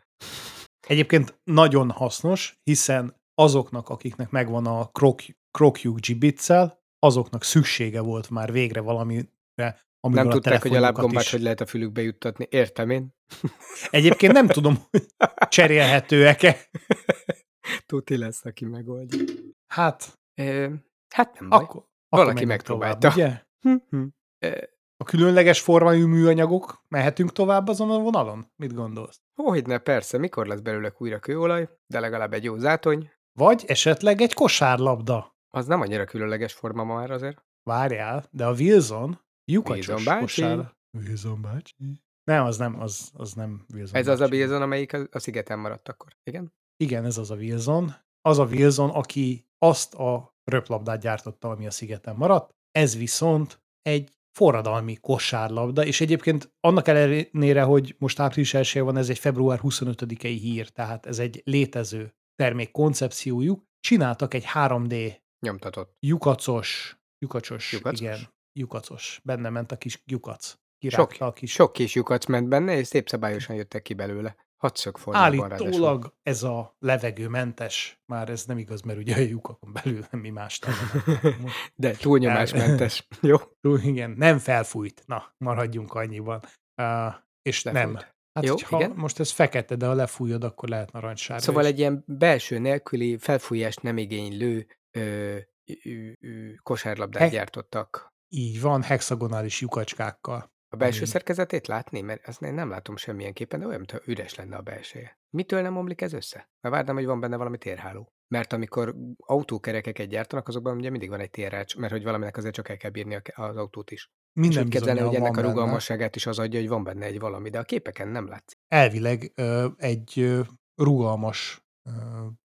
Egyébként nagyon hasznos, hiszen azoknak, akiknek megvan a krok- krokjuk Gibbitsel, azoknak szüksége volt már végre valamire, amivel Nem a tudták, hogy a lábgombát is- hogy lehet a fülükbe juttatni. Értem én. Egyébként nem tudom, hogy cserélhetőek-e. Tuti lesz, aki megoldja. Hát, Ö, hát nem baj. akkor, akkor Valaki menjünk megpróbálta. Tovább, ugye? Hm, hm. Ö, A különleges formájú műanyagok, mehetünk tovább azon a vonalon? Mit gondolsz? Hogyne, persze, mikor lesz belőle újra kőolaj, de legalább egy jó zátony. Vagy esetleg egy kosárlabda. Az nem annyira különleges forma ma már azért. Várjál, de a Wilson lyukacsos Wilson bácsi. kosár. Wilson bácsi. Nem, az nem, az, az nem Wilson Ez az a bácsi. Wilson, amelyik a, a szigeten maradt akkor. Igen? Igen, ez az a Wilson. Az a Wilson, aki azt a röplabdát gyártotta, ami a szigeten maradt. Ez viszont egy forradalmi kosárlabda, és egyébként annak ellenére, hogy most április 1 van, ez egy február 25-i hír, tehát ez egy létező termék koncepciójuk. Csináltak egy 3D Nyomtatott. lyukacos, lyukacsos, Lyukacos? igen, lyukacos. Benne ment a kis lyukac. Sok, a kis sok kis lyukac ment benne, és szép szabályosan jöttek ki belőle. Hatszög formában ráadásul. Állítólag ez a levegőmentes, már ez nem igaz, mert ugye a lyukakon belül mi más. De túlnyomásmentes. Jó? Túl, igen, nem felfújt. Na, maradjunk annyiban. Uh, és Lefújt. nem. Hát, Jó, igen. most ez fekete, de ha lefújod, akkor lehet narancssárga Szóval is. egy ilyen belső nélküli, felfújást nem igénylő ö, ö, ö, kosárlabdát He- gyártottak. Így van, hexagonális lyukacskákkal. A belső Ami- szerkezetét látni? Mert azt én nem látom semmilyen képen, de olyan, mintha üres lenne a belseje. Mitől nem omlik ez össze? Mert várnám, hogy van benne valami térháló. Mert amikor autókerekeket gyártanak, azokban ugye mindig van egy térrács, mert hogy valaminek azért csak el kell bírni az autót is. És Minden úgy képzelni, hogy ennek a rugalmasságát is az adja, hogy van benne egy valami, de a képeken nem látszik. Elvileg egy rugalmas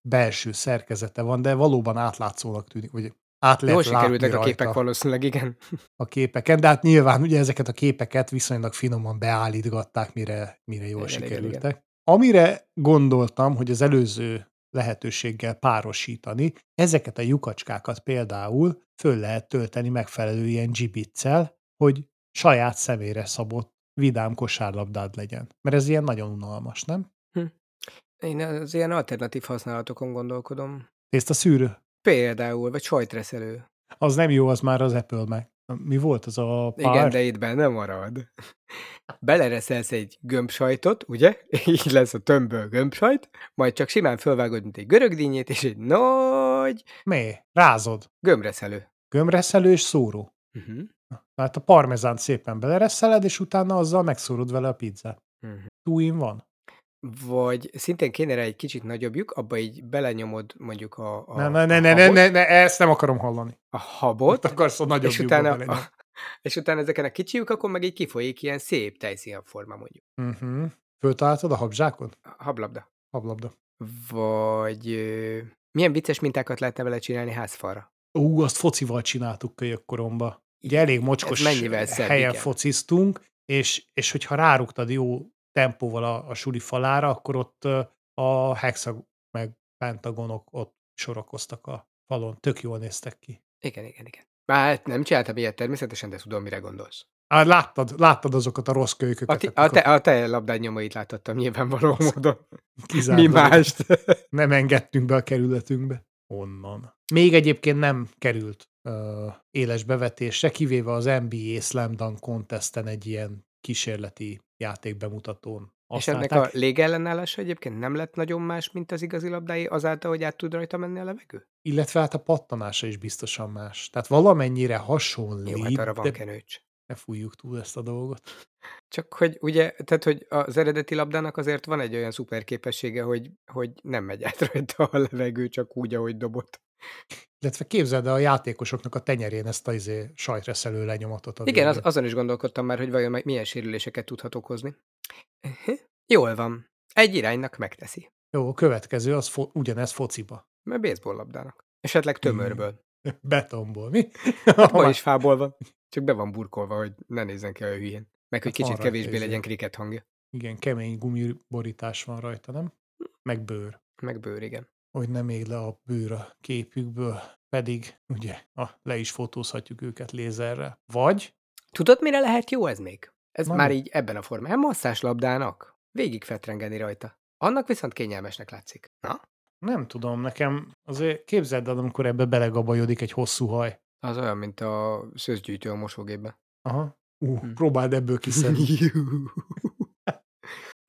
belső szerkezete van, de valóban átlátszónak tűnik, vagy át lehet Jól sikerültek a képek valószínűleg, igen. a képeken, de hát nyilván ugye ezeket a képeket viszonylag finoman beállítgatták, mire, mire jól Igen, igen, sikerültek. Amire gondoltam, hogy az előző lehetőséggel párosítani. Ezeket a lyukacskákat például föl lehet tölteni megfelelő ilyen gibiccel, hogy saját személyre szabott vidám kosárlabdád legyen. Mert ez ilyen nagyon unalmas, nem? Én az ilyen alternatív használatokon gondolkodom. Tészta szűrő. Például, vagy sajtreszelő. Az nem jó, az már az Apple meg. Mi volt az a pár? Igen, de itt benne marad. Belereszelsz egy gömbsajtot, ugye? Így lesz a tömbből gömbsajt, majd csak simán fölvágod, mint egy görögdínyét, és egy nagy Mi? Rázod. gömbreszelő. Gömreszelő és szóró. Uh-huh. Tehát a parmezánt szépen belereszeled, és utána azzal megszórod vele a pizzát. Uh-huh. Two in van. Vagy szintén kéne rá egy kicsit nagyobb lyuk, abba így belenyomod mondjuk a, a, Ne, ne, ne, a ne, ne, ne, ne, ezt nem akarom hallani. a habot, Ott akarsz a nagyobb és utána, a, és utána ezeken a kicsi lyukakon meg így kifolyik ilyen szép tejszín forma mondjuk. Uh-huh. Föltaláltad a habzsákot? A Hablabda. Hablabda. Vagy ö, milyen vicces mintákat lehetne vele csinálni házfalra? Ú, azt focival csináltuk kölyök koromba. Ugye elég mocskos Ez mennyivel szebb, helyen igen. fociztunk, és, és hogyha rárugtad jó tempóval a, a suli falára, akkor ott a hexag meg pentagonok ott sorakoztak a falon. Tök jól néztek ki. Igen, igen, igen. Már nem csináltam ilyet természetesen, de tudom, mire gondolsz. Á, láttad, láttad azokat a rossz A, kölyköket, ti, a, te, a te labdány nyomait láthattam nyilvánvaló Az- módon. Mi mást? nem engedtünk be a kerületünkbe. Onnan. Még egyébként nem került uh, éles bevetésre, kivéve az NBA Slam Dunk Contesten egy ilyen kísérleti játékbemutatón. És ennek a légellenállása egyébként nem lett nagyon más, mint az igazi labdái, azáltal, hogy át tud rajta menni a levegő? Illetve hát a pattanása is biztosan más. Tehát valamennyire hasonlít, Jó, hát arra van de kenőcs. ne fújjuk túl ezt a dolgot. Csak hogy ugye, tehát hogy az eredeti labdának azért van egy olyan szuper képessége, hogy, hogy nem megy át rajta a levegő csak úgy, ahogy dobott. Illetve képzeld el a játékosoknak a tenyerén ezt a izé, sajtreszelő lenyomatot. a Igen, az, azon is gondolkodtam már, hogy vajon milyen sérüléseket tudhat okozni. Jól van. Egy iránynak megteszi. Jó, a következő az fo- ugyanez fociba. Mert baseball labdának. Esetleg tömörből. Betonból, mi? Ma is fából van. Csak be van burkolva, hogy ne nézzen ki olyan hülyén. Meg, hogy Hát kicsit kevésbé izé. legyen kriket hangja. Igen, kemény gumiborítás van rajta, nem? Meg bőr. Meg bőr, igen. Hogy nem ég le a bőr a képükből. Pedig, ugye, ah, le is fotózhatjuk őket lézerrel. Vagy, Tudod, mire lehet jó ez még? Ez Na már így ebben a formában. Masszás labdának. Végig fetrengeni rajta. Annak viszont kényelmesnek látszik. Na? nem tudom, nekem azért képzeld el, amikor ebbe belegabajodik egy hosszú haj. Az olyan, mint a szőzgyűjtő a mosógépben. Aha. Uh, Hm. próbáld ebből kiszedni.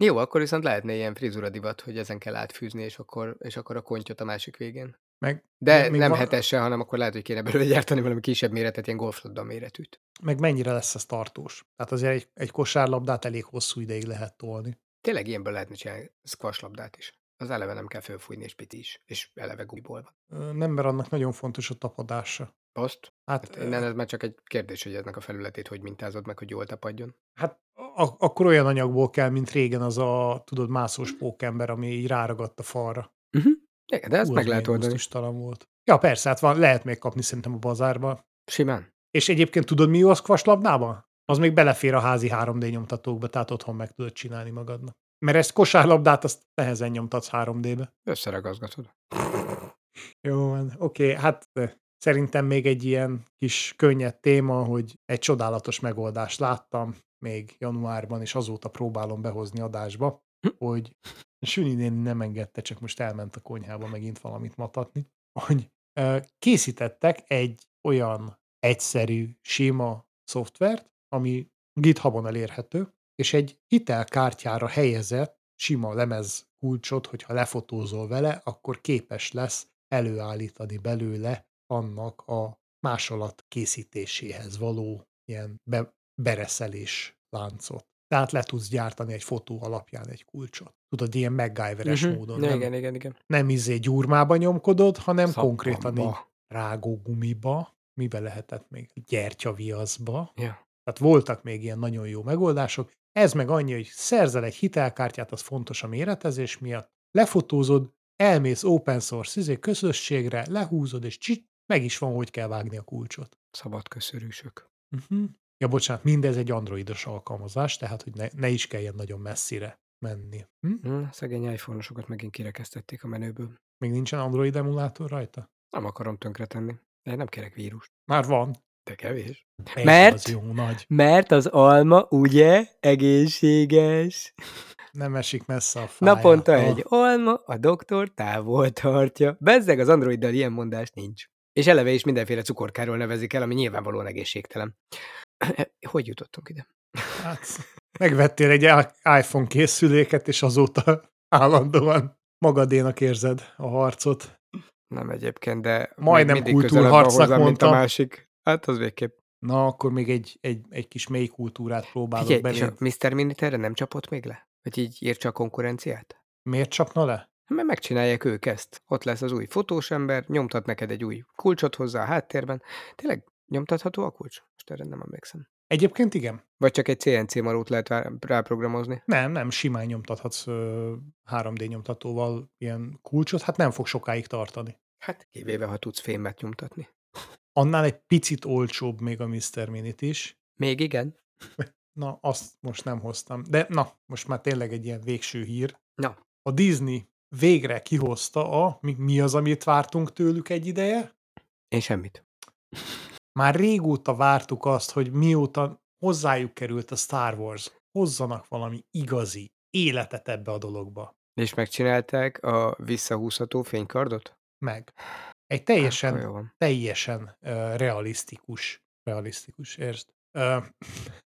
Jó, akkor viszont lehetne ilyen frizura divat, hogy ezen kell átfűzni, és akkor, és akkor a kontyot a másik végén. Meg, De még nem van- hetesse, hanem akkor lehet, hogy kéne belőle gyártani valami kisebb méretet, ilyen golflabda méretűt. meg mennyire lesz ez tartós. Tehát azért egy, egy kosárlabdát elég hosszú ideig lehet tolni. Tényleg ilyenből lehetne csinálni squash labdát is. Az eleve nem kell fölfújni, és piti is. És eleve gumiból van. Nem, mert annak nagyon fontos a tapadása. Azt? Hát, Hát innen ez már csak egy kérdés, hogy eznek a felületét hogy mintázod meg, hogy jól tapadjon. Hát a- akkor olyan anyagból kell, mint régen az a, tudod, mászós pókember, ami így ráragadt a falra. Uh-huh. Igen, de ezt Hú, meg az lehet oldani. volt. Ja, persze, hát van, lehet még kapni szerintem a bazárba. Simán. És egyébként tudod, mi jó a squash labdában? Az még belefér a házi 3D nyomtatókba, tehát otthon meg tudod csinálni magadnak. Mert ezt kosárlabdát azt nehezen nyomtatsz 3D-be. Összeragazgatod. Jó, oké, hát ö, szerintem még egy ilyen kis könnyed téma, hogy egy csodálatos megoldást láttam még januárban, és azóta próbálom behozni adásba, hogy Süni néni nem engedte, csak most elment a konyhába megint valamit matatni, hogy készítettek egy olyan egyszerű, sima szoftvert, ami GitHubon elérhető, és egy hitelkártyára helyezett sima lemez kulcsot, hogyha lefotózol vele, akkor képes lesz előállítani belőle annak a másolat készítéséhez való ilyen be, bereszelés láncot. Tehát le tudsz gyártani egy fotó alapján egy kulcsot. Tudod, ilyen MacGyveres Mhm. módon. Nem, igen, igen, igen. nem izé gyurmába nyomkodod, hanem Szappanba. konkrétan így rágógumiba, mibe lehetett még? Gyertyaviaszba. Ja. Tehát voltak még ilyen nagyon jó megoldások. Ez meg annyi, hogy szerzel egy hitelkártyát, az fontos a méretezés miatt, lefotózod, elmész open source izé, közösségre, lehúzod, és csi, meg is van, hogy kell vágni a kulcsot. Szabad köszörűsök. Uh-huh. Ja, bocsánat, mindez egy androidos alkalmazás, tehát, hogy ne, ne is kelljen nagyon messzire menni. Hm? Hm, szegény iPhone-osokat megint kirekesztették a menőből. Még nincsen Android emulátor rajta? Nem akarom tönkretenni. De nem kérek vírust. Már van. De kevés. Egy Mert- Az jó nagy. Mert az alma ugye egészséges. Nem esik messze a fája. Naponta Ah, egy alma, a doktor távol tartja. Bezzeg az androiddal ilyen mondás nincs. És eleve is mindenféle cukorkáról nevezik el, ami nyilvánvalóan egészségtelen. Hogy jutottunk ide? Hát, megvettél egy iPhone készüléket, és azóta állandóan magadénak érzed a harcot. Nem egyébként, de Majdnem mindig közelebb hozzám, mint a másik. Hát az végképp. Na, akkor még egy, egy, egy kis mély kultúrát próbálok Figyelj, és a belé. Mr. Minit erre nem csapott még le? Hogy így írtsa a konkurenciát? Miért csapna le? Mert megcsinálják ők ezt. Ott lesz az új fotós ember, nyomtat neked egy új kulcsot hozzá a háttérben. Tényleg nyomtatható a kulcs? Most erre nem emlékszem. Egyébként igen. Vagy csak egy CNC marót lehet rá- ráprogramozni. Nem, nem, simán nyomtathatsz ö, 3D nyomtatóval ilyen kulcsot, hát nem fog sokáig tartani. Hát kivéve, ha tudsz fémet nyomtatni. Annál egy picit olcsóbb még a Mr. Minit is. Még igen? Na, azt most nem hoztam. De na, most már tényleg egy ilyen végső hír. Na, A Disney végre kihozta a, mi, mi az, amit vártunk tőlük egy ideje? én semmit. Már régóta vártuk azt, hogy mióta hozzájuk került a Star Wars, hozzanak valami igazi életet ebbe a dologba. És megcsinálták a visszahúzható fénykardot? Meg. Egy Hát, teljesen, van. teljesen uh, realisztikus, realisztikus, értsd? Uh,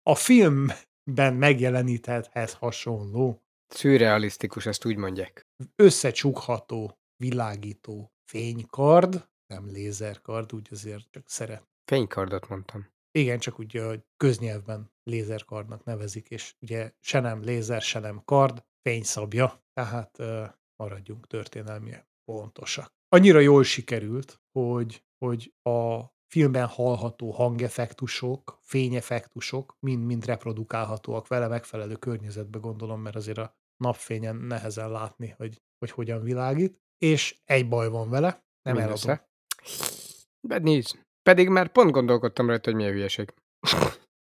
a filmben megjeleníthethez hasonló, Szürrealisztikus, ezt úgy mondják. összecsukható, világító fénykard, nem lézerkard, úgy azért csak szeret. Fénykardot mondtam. Igen, csak úgy köznyelvben lézerkardnak nevezik, és ugye se nem lézer, se nem kard, fényszabja, tehát uh, maradjunk történelmi pontosak. Annyira jól sikerült, hogy, hogy a filmben hallható hangeffektusok, fényeffektusok mind-mind reprodukálhatóak vele megfelelő környezetbe gondolom, mert azért a napfényen nehezen látni, hogy, hogy hogyan világít, és egy baj van vele, nem eladom. Mindössze. De nincs. Pedig már pont gondolkodtam rajta, hogy milyen hülyeség.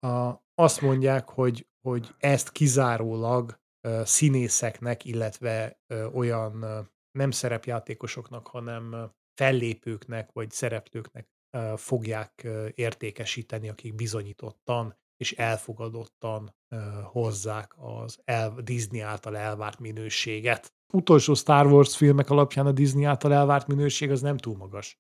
a, azt mondják, hogy, hogy ezt kizárólag ö, színészeknek, illetve ö, olyan nem szerepjátékosoknak, hanem fellépőknek vagy szereplőknek fogják értékesíteni, akik bizonyítottan és elfogadottan hozzák az el, Disney által elvárt minőséget. Utolsó Star Wars filmek alapján a Disney által elvárt minőség az nem túl magas.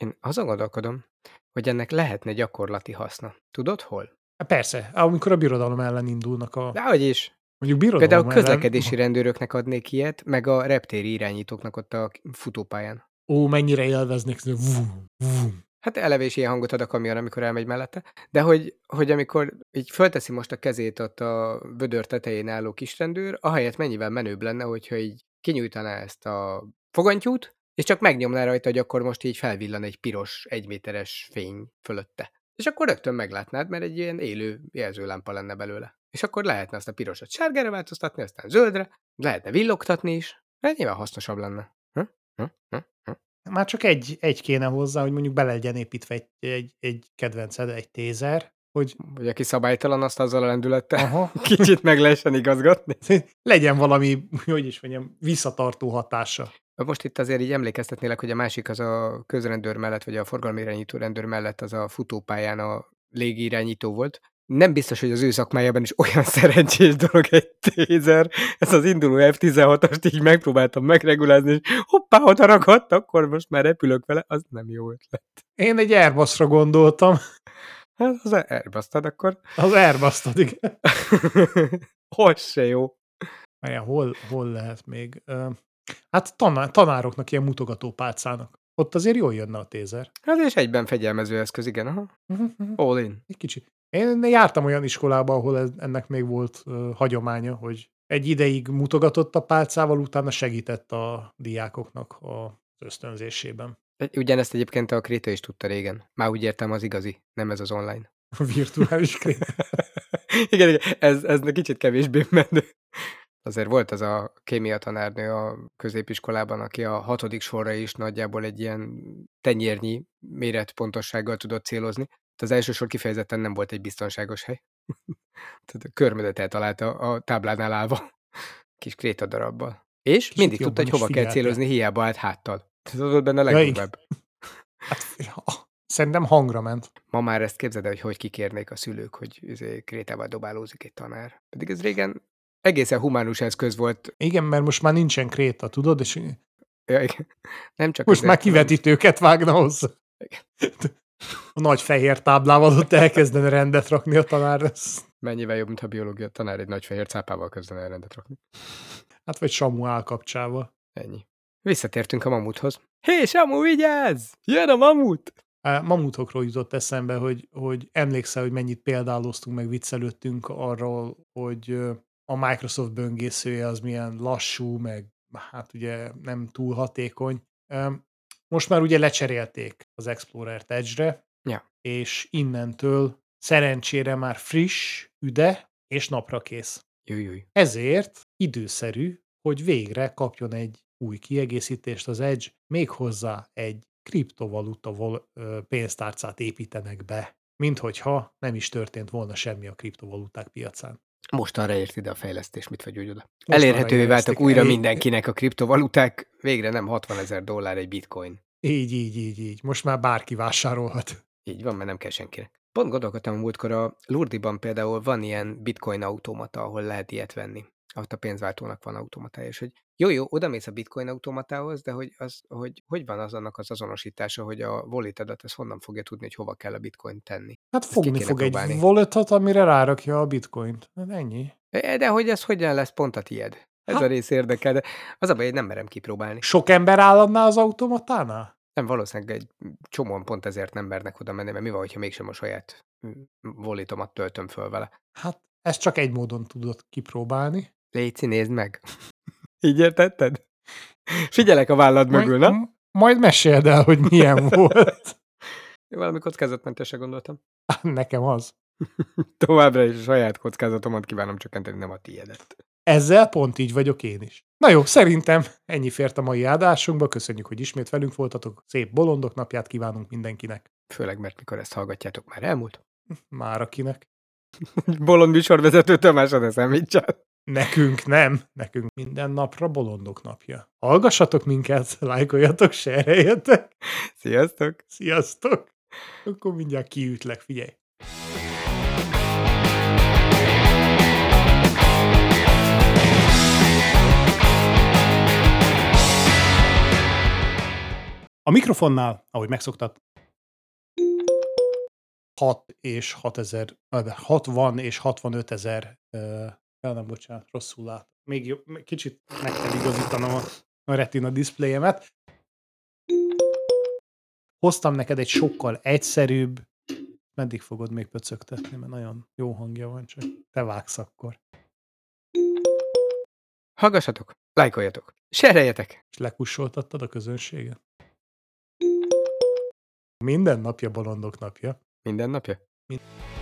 Én azon gondolkodom, hogy ennek lehetne gyakorlati haszna. Tudod hol? Persze, amikor a birodalom ellen indulnak a... Dehogy is. Mondjuk birodalom Például ellen... közlekedési rendőröknek adnék ilyet, meg a reptéri irányítóknak ott a futópályán. Ó, mennyire élveznék, vum, vum. Hát eleve is ilyen hangot ad a kamion, amikor elmegy mellette. De hogy, hogy amikor így fölteszi most a kezét ott a vödör tetején álló kisrendőr, ahelyett mennyivel menőbb lenne, hogyha így kinyújtaná ezt a fogantyút, és csak megnyomná rajta, hogy akkor most így felvillan egy piros, egyméteres fény fölötte. És akkor rögtön meglátnád, mert egy ilyen élő jelzőlámpa lenne belőle. És akkor lehetne azt a pirosat sárgára változtatni, aztán zöldre, lehetne villogtatni is. Hát nyilván hasznosabb lenne. Hm? Hm? Hm? Hm? Már csak egy, egy kéne hozzá, hogy mondjuk bele legyen építve egy, egy, egy kedvenced, egy tézer, hogy Vagy aki szabálytalan, azt azzal a lendülettel aha, kicsit meg lehessen igazgatni. legyen valami, hogy is mondjam, visszatartó hatása. Most itt azért így emlékeztetnélek, hogy a másik az a közrendőr mellett, vagy a forgalmi irányító rendőr mellett az a futópályán a légirányító volt. Nem biztos, hogy az ő szakmájában is olyan szerencsés dolog egy tézer. Ez az induló F-16-ost így megpróbáltam megregulázni, és hoppá, oda ragadt, akkor most már repülök vele. Az nem jó ötlet. Én egy Airbusra gondoltam, Hát az elbasztad akkor. az airbus igen. Hogy se jó. Várjál, hol, hol lehet még? Hát tanár, tanároknak ilyen mutogatópálcának. Ott azért jól jönne a tézer. Hát és egyben fegyelmező eszköz, igen. Aha. All in. Egy kicsit. Én jártam olyan iskolába, ahol ez, ennek még volt ö, hagyománya, hogy egy ideig mutogatott a pálcával, utána segített a diákoknak az ösztönzésében. Ugyanezt egyébként a Kréta is tudta régen. Már úgy értem az igazi, nem ez az online. A virtuális krét. igen, igen, ez, ez kicsit kevésbé menő. Azért volt az a kémia tanárnő a középiskolában, aki a hatodik sorra is nagyjából egy ilyen tenyérnyi méretpontossággal tudott célozni. Az első sor kifejezetten nem volt egy biztonságos hely. Tehát a körmödet eltalálta a táblánál állva. Kis kréta darabbal. És Kicsit mindig tudta, hogy hova kell célozni, hiába állt háttal. Ez volt benne a legdurvább. Hát, szerintem hangra ment. Ma már ezt képzeld el, hogy hogy kikérnék a szülők, hogy izé, krétával dobálózik egy tanár. Pedig ez régen egészen humánus eszköz volt. Igen, mert most már nincsen kréta, tudod, és Ja, igen. Nem csak most már kivetítőket vágna hozzá. A nagy fehér táblával ott elkezdene rendet rakni a tanár. Ez- Mennyivel jobb, mint a biológia tanár egy nagy fehér cápával kezdene el rendet rakni. Hát vagy Samu állkapcsával. Ennyi. Visszatértünk a mamuthoz. Hé, Samu, vigyázz! Jön a mamut! Á, Mamutokról jutott eszembe, hogy, hogy emlékszel, hogy mennyit példáloztunk, meg viccelődtünk arról, hogy a Microsoft böngészője az milyen lassú, meg hát ugye nem túl hatékony. Most már ugye lecserélték az Explorer-t Edge-re, Ja. és innentől szerencsére már friss, üde és napra kész. Jöjj. Ezért időszerű, hogy végre kapjon egy új kiegészítést az Edge, méghozzá egy kriptovaluta vol- pénztárcát építenek be, mint hogyha nem is történt volna semmi a kriptovaluták piacán. Mostanra ért ide a fejlesztés, mit vagy úgy oda. Mostanra Elérhetővé váltak újra Elég- mindenkinek a kriptovaluták, végre nem 60 ezer dollár egy bitcoin. Így, így, így, így. Most már bárki vásárolhat. Így van, mert nem kell senkinek. Pont gondolkodtam a múltkor, a Lurdiban például van ilyen bitcoin automata, ahol lehet ilyet venni. Ott a pénzváltónak van automatája, és hogy jó, jó, oda mész a bitcoin automatához, de hogy, az, hogy, hogy van az annak az azonosítása, hogy a walletedet ez honnan fogja tudni, hogy hova kell a bitcoin tenni. Hát fogni fog próbálni. egy walletet, amire rárakja a bitcoint. Hát ennyi. E, De hogy ez hogyan lesz pont a tied? Ez Hát- a rész érdekel, de az a baj, hogy nem merem kipróbálni. Sok ember álladná az automatánál? Nem, valószínűleg egy csomóan pont ezért nem mernek oda menni, mert mi van, hogyha mégsem a saját volitomat töltöm föl vele. Hát ezt csak egy módon tudod kipróbálni. Léci, nézd meg! Így értetted? Figyelek a vállad mögül, majd, na? m- majd meséld el, hogy milyen volt. Valami kockázatmentesre gondoltam. Nekem az. Továbbra is a saját kockázatomat kívánom csökkenteni, nem a tiédet. Ezzel pont így vagyok én is. Na jó, szerintem ennyi fért a mai adásunkba. Köszönjük, hogy ismét velünk voltatok. Szép bolondok napját kívánunk mindenkinek. Főleg, mert mikor ezt hallgatjátok, már elmúlt. Már akinek. Bolond műsorvezető Tamás ad eszemítsen. Nekünk nem. Nekünk minden napra bolondok napja. Hallgassatok minket, lájkoljatok, sereljetek. Sziasztok! Sziasztok! Akkor mindjárt kiütlek, figyelj. A mikrofonnál, ahogy megszoktad, 6 és 6 ezer, ah, de 60 és 65 ezer, uh, nem, bocsánat, rosszul lát. Még jobb, még kicsit meg kell igazítanom a, a retina diszpléjemet. Hoztam neked egy sokkal egyszerűbb, meddig fogod még pöcögtetni, mert nagyon jó hangja van, csak te vágsz akkor. Hallgassatok, lájkoljatok, sereljetek! És lekussoltattad a közönséget? Minden napja bolondok napja. Minden napja? Mind-